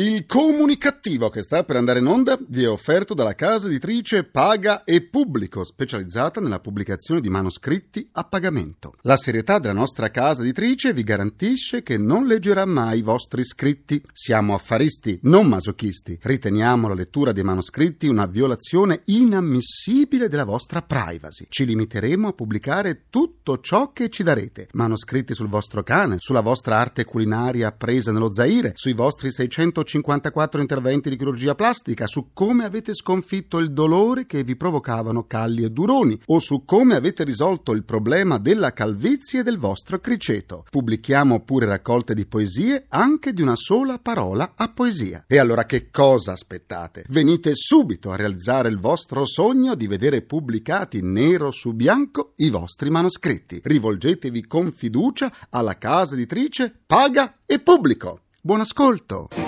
Il comunicativo che sta per andare in onda vi è offerto dalla casa editrice Paga e Pubblico, specializzata nella pubblicazione di manoscritti a pagamento. La serietà della nostra casa editrice vi garantisce che non leggerà mai i vostri scritti. Siamo affaristi, non masochisti. Riteniamo la lettura dei manoscritti una violazione inammissibile della vostra privacy. Ci limiteremo a pubblicare tutto ciò che ci darete. Manoscritti sul vostro cane, sulla vostra arte culinaria presa nello Zaire, sui vostri 600 54 interventi di chirurgia plastica, su come avete sconfitto il dolore che vi provocavano calli e duroni, o su come avete risolto il problema della calvizie del vostro criceto. Pubblichiamo pure raccolte di poesie, anche di una sola parola a poesia. E allora che cosa aspettate? Venite subito a realizzare il vostro sogno di vedere pubblicati nero su bianco i vostri manoscritti. Rivolgetevi con fiducia alla casa editrice Paga e Pubblico. Buon ascolto!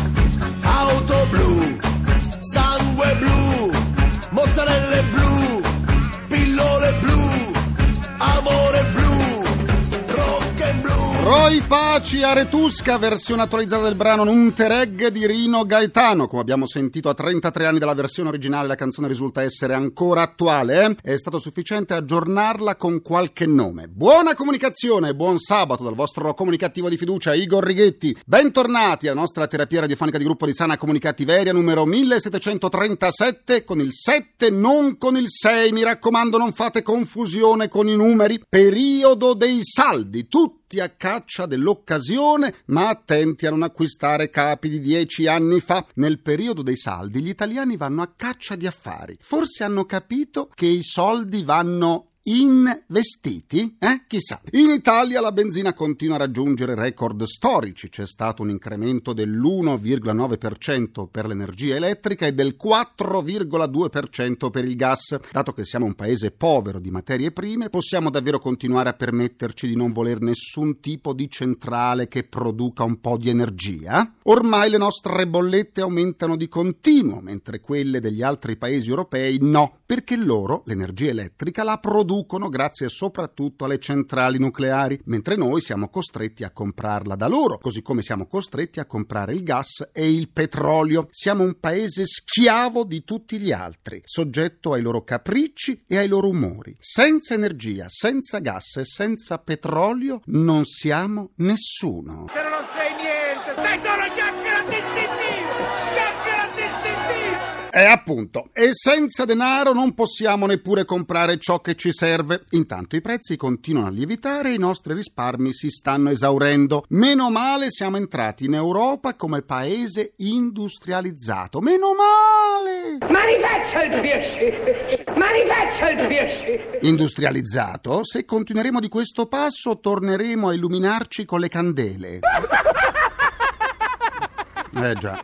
Roy Paci Aretusca, versione attualizzata del brano Nuntereg di Rino Gaetano. Come abbiamo sentito a 33 anni dalla versione originale, la canzone risulta essere ancora attuale. Eh? È stato sufficiente aggiornarla con qualche nome. Buona comunicazione, buon sabato dal vostro comunicativo di fiducia Igor Righetti. Bentornati alla nostra terapia radiofonica di gruppo di sana comunicativeria numero 1737 con il 7, non con il 6. Mi raccomando, non fate confusione con i numeri. Periodo dei saldi, tutti a caccia dell'occasione, ma attenti a non acquistare capi di dieci anni fa. Nel periodo dei saldi gli italiani vanno a caccia di affari. Forse hanno capito che i soldi vanno investiti? Eh? Chissà. In Italia la benzina continua a raggiungere record storici. C'è stato un incremento dell'1,9% per l'energia elettrica e del 4,2% per il gas. Dato che siamo un paese povero di materie prime, possiamo davvero continuare a permetterci di non voler nessun tipo di centrale che produca un po' di energia? Ormai le nostre bollette aumentano di continuo, mentre quelle degli altri paesi europei no, perché loro l'energia elettrica la producono grazie soprattutto alle centrali nucleari, mentre noi siamo costretti a comprarla da loro, così come siamo costretti a comprare il gas e il petrolio. Siamo un paese schiavo di tutti gli altri, soggetto ai loro capricci e ai loro umori. Senza energia, senza gas e senza petrolio non siamo nessuno. Te non sei niente, sei solo chiacchiera E appunto, e senza denaro non possiamo neppure comprare ciò che ci serve. Intanto i prezzi continuano a lievitare e i nostri risparmi si stanno esaurendo. Meno male siamo entrati in Europa come paese industrializzato. Meno male! Birschi! Manifaccia il Birschi! Industrializzato? Se continueremo di questo passo torneremo a illuminarci con le candele. Eh già.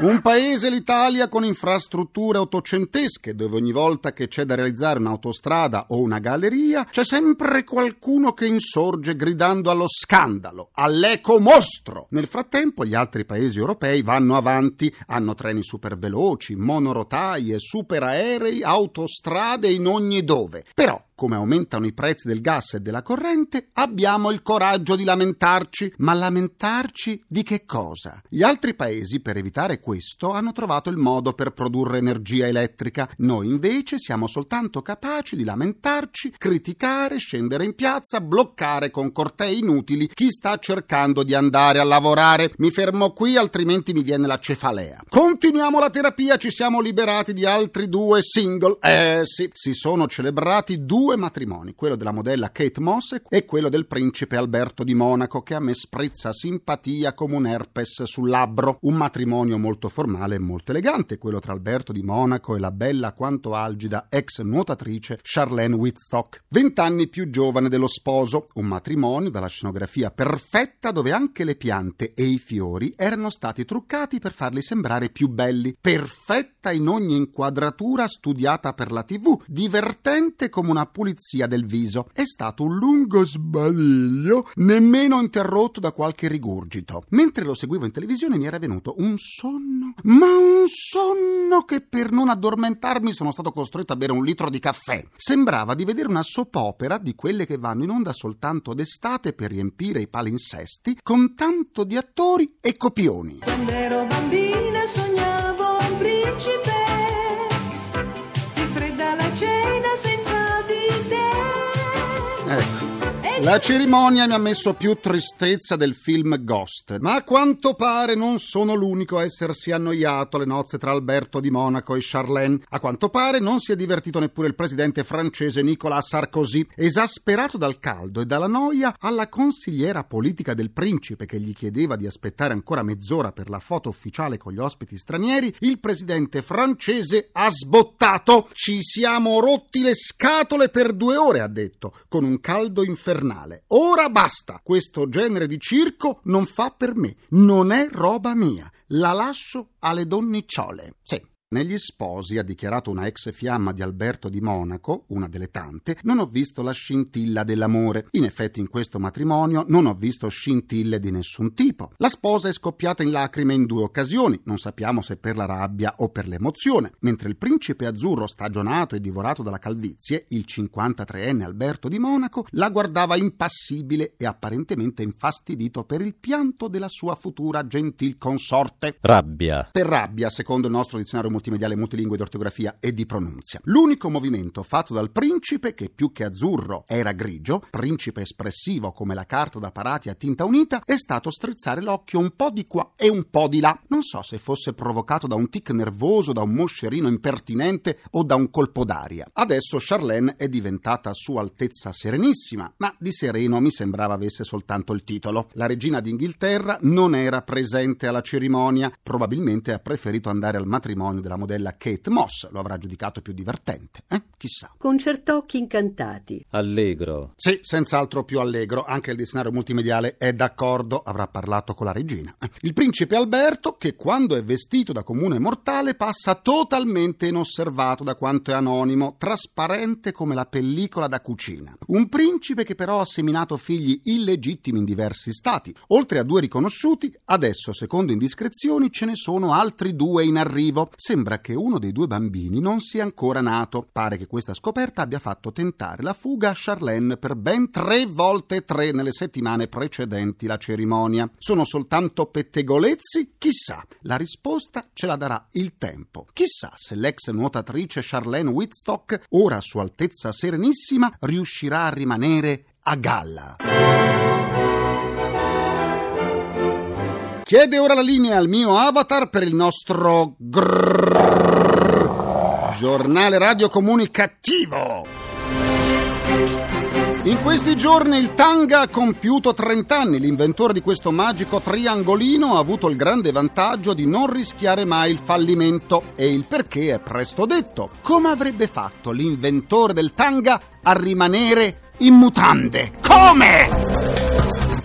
Un paese, l'Italia, con infrastrutture ottocentesche, dove ogni volta che c'è da realizzare un'autostrada o una galleria, c'è sempre qualcuno che insorge gridando allo scandalo, all'ecomostro. Nel frattempo, gli altri paesi europei vanno avanti, hanno treni superveloci, monorotaie, superaerei, autostrade in ogni dove. Però, come aumentano i prezzi del gas e della corrente, abbiamo il coraggio di lamentarci. Ma lamentarci di che cosa? Gli altri paesi, per evitare questo, hanno trovato il modo per produrre energia elettrica. Noi invece siamo soltanto capaci di lamentarci, criticare, scendere in piazza, bloccare con cortei inutili chi sta cercando di andare a lavorare. Mi fermo qui, altrimenti mi viene la cefalea. Continuiamo la terapia, ci siamo liberati di altri due single. Eh sì, si sono celebrati due due matrimoni, quello della modella Kate Moss e quello del principe Alberto di Monaco, che a me sprizza simpatia come un herpes sul labbro. Un matrimonio molto formale e molto elegante, quello tra Alberto di Monaco e la bella quanto algida ex nuotatrice Charlene Whitstock, vent'anni più giovane dello sposo. Un matrimonio dalla scenografia perfetta dove anche le piante e i fiori erano stati truccati per farli sembrare più belli. Perfetta in ogni inquadratura studiata per la tv, divertente come una pulizia del viso. È stato un lungo sbadiglio, nemmeno interrotto da qualche rigurgito. Mentre lo seguivo in televisione mi era venuto un sonno, ma un sonno che per non addormentarmi sono stato costretto a bere un litro di caffè. Sembrava di vedere una soppopera di quelle che vanno in onda soltanto d'estate per riempire i palinsesti con tanto di attori e copioni. Quando ero bambina sognavo La cerimonia mi ha messo più tristezza del film Ghost, ma a quanto pare non sono l'unico a essersi annoiato alle nozze tra Alberto di Monaco e Charlène. A quanto pare non si è divertito neppure il presidente francese Nicolas Sarkozy, esasperato dal caldo e dalla noia alla consigliera politica del principe che gli chiedeva di aspettare ancora mezz'ora per la foto ufficiale con gli ospiti stranieri, il presidente francese ha sbottato. Ci siamo rotti le scatole per due ore, ha detto, con un caldo infernale. Ora basta, questo genere di circo non fa per me, non è roba mia, la lascio alle donnicciole. Sì. Negli sposi, ha dichiarato una ex fiamma di Alberto di Monaco, una delle tante, non ho visto la scintilla dell'amore. In effetti in questo matrimonio non ho visto scintille di nessun tipo. La sposa è scoppiata in lacrime in due occasioni, non sappiamo se per la rabbia o per l'emozione, mentre il principe azzurro stagionato e divorato dalla calvizie, il 53enne Alberto di Monaco, la guardava impassibile e apparentemente infastidito per il pianto della sua futura gentil consorte. Rabbia. Per rabbia, secondo il nostro dizionario multimediale multilingue di ortografia e di pronunzia. L'unico movimento fatto dal principe, che più che azzurro era grigio, principe espressivo come la carta da parati a tinta unita, è stato strizzare l'occhio un po' di qua e un po' di là. Non so se fosse provocato da un tic nervoso, da un moscerino impertinente o da un colpo d'aria. Adesso Charlène è diventata Sua Altezza Serenissima, ma di sereno mi sembrava avesse soltanto il titolo. La regina d'Inghilterra non era presente alla cerimonia, probabilmente ha preferito andare al matrimonio della modella Kate Moss, lo avrà giudicato più divertente, eh? Chissà. Concertocchi incantati. Allegro. Sì, senz'altro più allegro, anche il dizionario multimediale è d'accordo, avrà parlato con la regina. Il principe Alberto, che quando è vestito da comune mortale passa totalmente inosservato da quanto è anonimo, trasparente come la pellicola da cucina. Un principe che però ha seminato figli illegittimi in diversi stati. Oltre a due riconosciuti, adesso, secondo indiscrezioni, ce ne sono altri due in arrivo. Sembra che uno dei due bambini non sia ancora nato. Pare che questa scoperta abbia fatto tentare la fuga a Charlène per ben tre volte tre nelle settimane precedenti la cerimonia. Sono soltanto pettegolezzi? Chissà. La risposta ce la darà il tempo. Chissà se l'ex nuotatrice Charlène Whitstock, ora Sua Altezza Serenissima, riuscirà a rimanere a galla. Chiede ora la linea al mio avatar per il nostro grrrr giornale radio comunicativo. In questi giorni il Tanga ha compiuto 30 anni. L'inventore di questo magico triangolino ha avuto il grande vantaggio di non rischiare mai il fallimento. E il perché è presto detto. Come avrebbe fatto l'inventore del Tanga a rimanere in mutande? Come?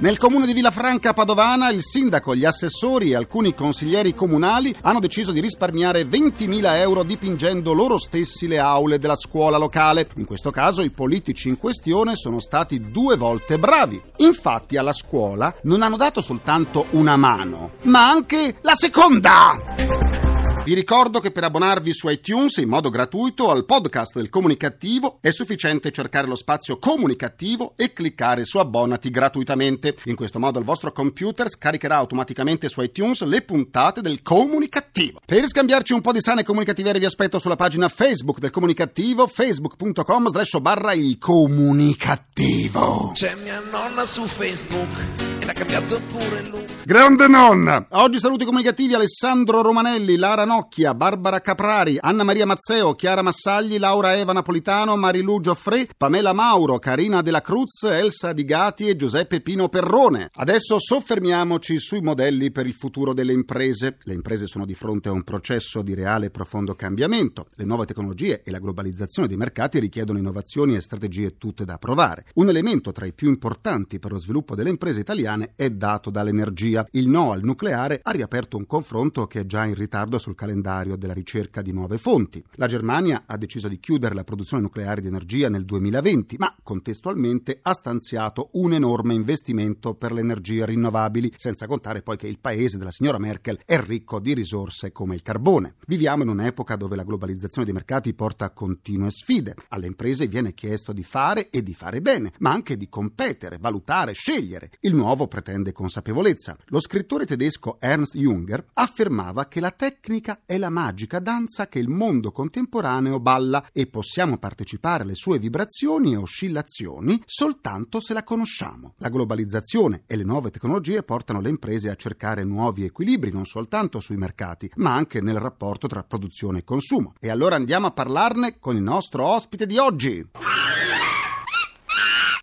Nel comune di Villafranca Padovana il sindaco, gli assessori e alcuni consiglieri comunali hanno deciso di risparmiare 20.000 euro dipingendo loro stessi le aule della scuola locale. In questo caso i politici in questione sono stati due volte bravi. Infatti alla scuola non hanno dato soltanto una mano, ma anche la seconda! Vi ricordo che per abbonarvi su iTunes in modo gratuito al podcast del Comunicativo è sufficiente cercare lo spazio Comunicativo e cliccare su abbonati gratuitamente. In questo modo il vostro computer scaricherà automaticamente su iTunes le puntate del Comunicativo. Per scambiarci un po' di sane comunicativiere vi aspetto sulla pagina Facebook del Comunicativo, facebook.com slash barra il Comunicativo. C'è mia nonna su Facebook e l'ha cambiato pure look. Grande nonna! Oggi saluti comunicativi Alessandro Romanelli, Lara Nocchia, Barbara Caprari, Anna Maria Mazzeo, Chiara Massagli, Laura Eva Napolitano, Marilu Gioffré, Pamela Mauro, Carina della Cruz, Elsa Di Gati e Giuseppe Pino Perrone. Adesso soffermiamoci sui modelli per il futuro delle imprese. Le imprese sono di fronte a un processo di reale e profondo cambiamento. Le nuove tecnologie e la globalizzazione dei mercati richiedono innovazioni e strategie tutte da provare. Un elemento tra i più importanti per lo sviluppo delle imprese italiane italiane è dato dall'energia. Il no al nucleare ha riaperto un confronto che è già in ritardo sul calendario della ricerca di nuove fonti. La Germania ha deciso di chiudere la produzione nucleare di energia nel 2020, ma contestualmente ha stanziato un enorme investimento per le energie rinnovabili, senza contare poi che il paese della signora Merkel è ricco di risorse come il carbone. Viviamo in un'epoca dove la globalizzazione dei mercati porta a continue sfide. Alle imprese viene chiesto di fare e di fare bene, ma anche di competere, valutare, scegliere. Il nuovo pretende consapevolezza. Lo scrittore tedesco Ernst Junger affermava che la tecnica è la magica danza che il mondo contemporaneo balla e possiamo partecipare alle sue vibrazioni e oscillazioni soltanto se la conosciamo. La globalizzazione e le nuove tecnologie portano le imprese a cercare nuovi equilibri non soltanto sui mercati, ma anche nel rapporto tra produzione e consumo. E allora andiamo a parlarne con il nostro ospite di oggi.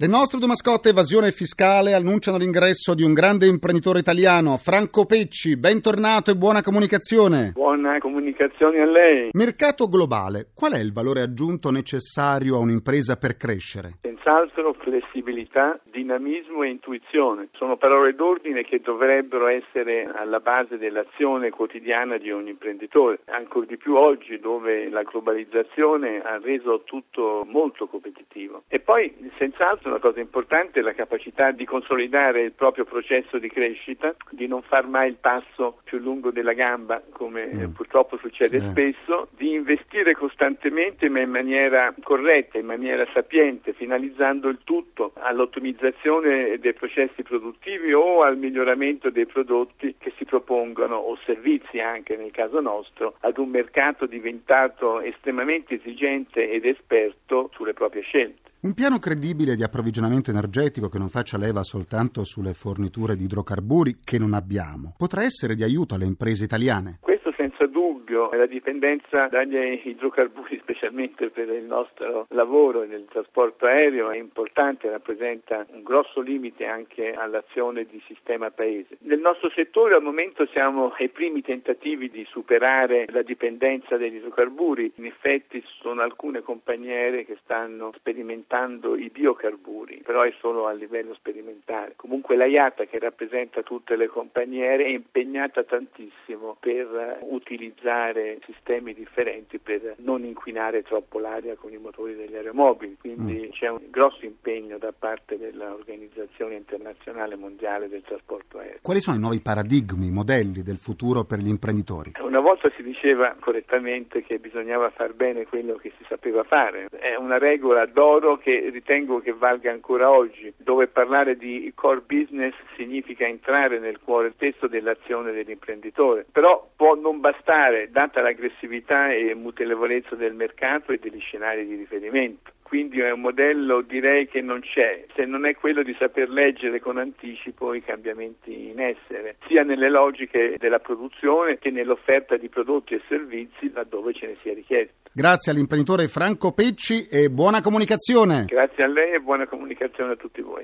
Le nostre due mascotte evasione fiscale annunciano l'ingresso di un grande imprenditore italiano, Franco Pecci. Bentornato e buona comunicazione. Buona comunicazione a lei. Mercato globale. Qual è il valore aggiunto necessario a un'impresa per crescere? Senz'altro flessibilità, dinamismo e intuizione. Sono parole d'ordine che dovrebbero essere alla base dell'azione quotidiana di ogni imprenditore. Ancora di più oggi dove la globalizzazione ha reso tutto molto competitivo. E poi senz'altro una cosa importante è la capacità di consolidare il proprio processo di crescita, di non far mai il passo più lungo della gamba, come mm. purtroppo succede eh. spesso, di investire costantemente ma in maniera corretta, in maniera sapiente, finalizzando il tutto all'ottimizzazione dei processi produttivi o al miglioramento dei prodotti che si propongono o servizi anche nel caso nostro ad un mercato diventato estremamente esigente ed esperto sulle proprie scelte. Un piano credibile di approvvigionamento energetico che non faccia leva soltanto sulle forniture di idrocarburi che non abbiamo potrà essere di aiuto alle imprese italiane. Questo senza dubbio, la dipendenza dagli idrocarburi, specialmente per il nostro lavoro nel trasporto aereo, è importante, rappresenta un grosso limite anche all'azione di sistema paese. Nel nostro settore al momento siamo ai primi tentativi di superare la dipendenza dagli idrocarburi, in effetti sono alcune compagnie che stanno sperimentando i biocarburi, però è solo a livello sperimentale. Comunque la IATA che rappresenta tutte le compagnie è impegnata tantissimo per utilizzare sistemi differenti per non inquinare troppo l'aria con i motori degli aeromobili, quindi mm. c'è un grosso impegno da parte dell'Organizzazione Internazionale Mondiale del Trasporto Aereo. Quali sono i nuovi paradigmi, i modelli del futuro per gli imprenditori? Una volta si diceva correttamente che bisognava far bene quello che si sapeva fare, è una regola d'oro che ritengo che valga ancora oggi, dove parlare di core business significa entrare nel cuore stesso dell'azione dell'imprenditore, però può non bastare, data l'aggressività e mutevolezza del mercato e degli scenari di riferimento. Quindi è un modello direi che non c'è, se non è quello di saper leggere con anticipo i cambiamenti in essere, sia nelle logiche della produzione che nell'offerta di prodotti e servizi laddove ce ne sia richiesto. Grazie all'imprenditore Franco Pecci e buona comunicazione. Grazie a lei e buona comunicazione a tutti voi.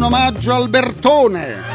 Un omaggio al Bertone.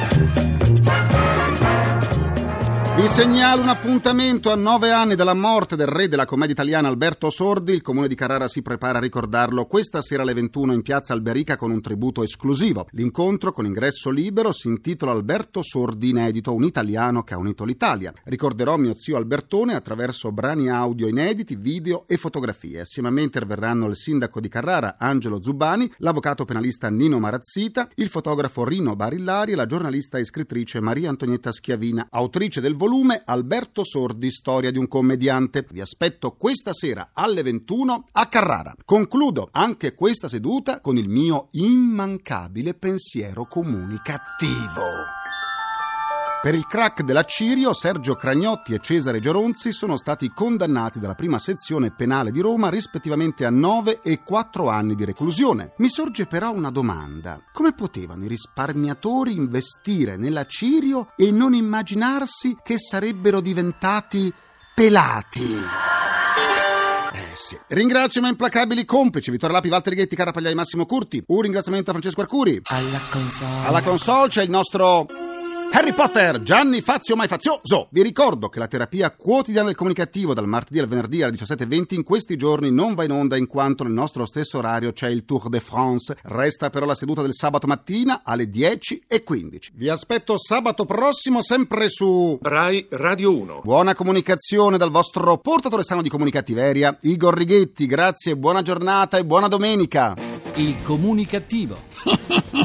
Vi segnalo un appuntamento a nove anni dalla morte del re della commedia italiana Alberto Sordi. Il comune di Carrara si prepara a ricordarlo questa sera alle 21 in piazza Alberica con un tributo esclusivo. L'incontro con ingresso libero si intitola Alberto Sordi inedito, un italiano che ha unito l'Italia. Ricorderò mio zio Albertone attraverso brani audio inediti, video e fotografie. Assieme a me interverranno il sindaco di Carrara Angelo Zubani, l'avvocato penalista Nino Marazzita, il fotografo Rino Barillari e la giornalista e scrittrice Maria Antonietta Schiavina, autrice del volume Alberto Sordi, storia di un commediante. Vi aspetto questa sera alle 21 a Carrara. Concludo anche questa seduta con il mio immancabile pensiero comunicativo. Per il crack della Cirio, Sergio Cragnotti e Cesare Gioronzi sono stati condannati dalla prima sezione penale di Roma rispettivamente a 9 e 4 anni di reclusione. Mi sorge però una domanda. Come potevano i risparmiatori investire nella Cirio e non immaginarsi che sarebbero diventati pelati? Eh sì. Ringrazio i miei implacabili complici Vittorio Lapi, Walter Ghetti, Carapagliai, Massimo Curti. Un ringraziamento a Francesco Arcuri. Alla console. Alla console c'è il nostro Harry Potter, Gianni Fazio Mai Fazioso. Vi ricordo che la terapia quotidiana del comunicativo dal martedì al venerdì alle 17.20 in questi giorni non va in onda in quanto nel nostro stesso orario c'è il Tour de France. Resta però la seduta del sabato mattina alle 10.15. Vi aspetto sabato prossimo sempre su Rai Radio 1. Buona comunicazione dal vostro portatore sano di comunicativeria, Igor Righetti. Grazie, buona giornata e buona domenica. Il comunicativo.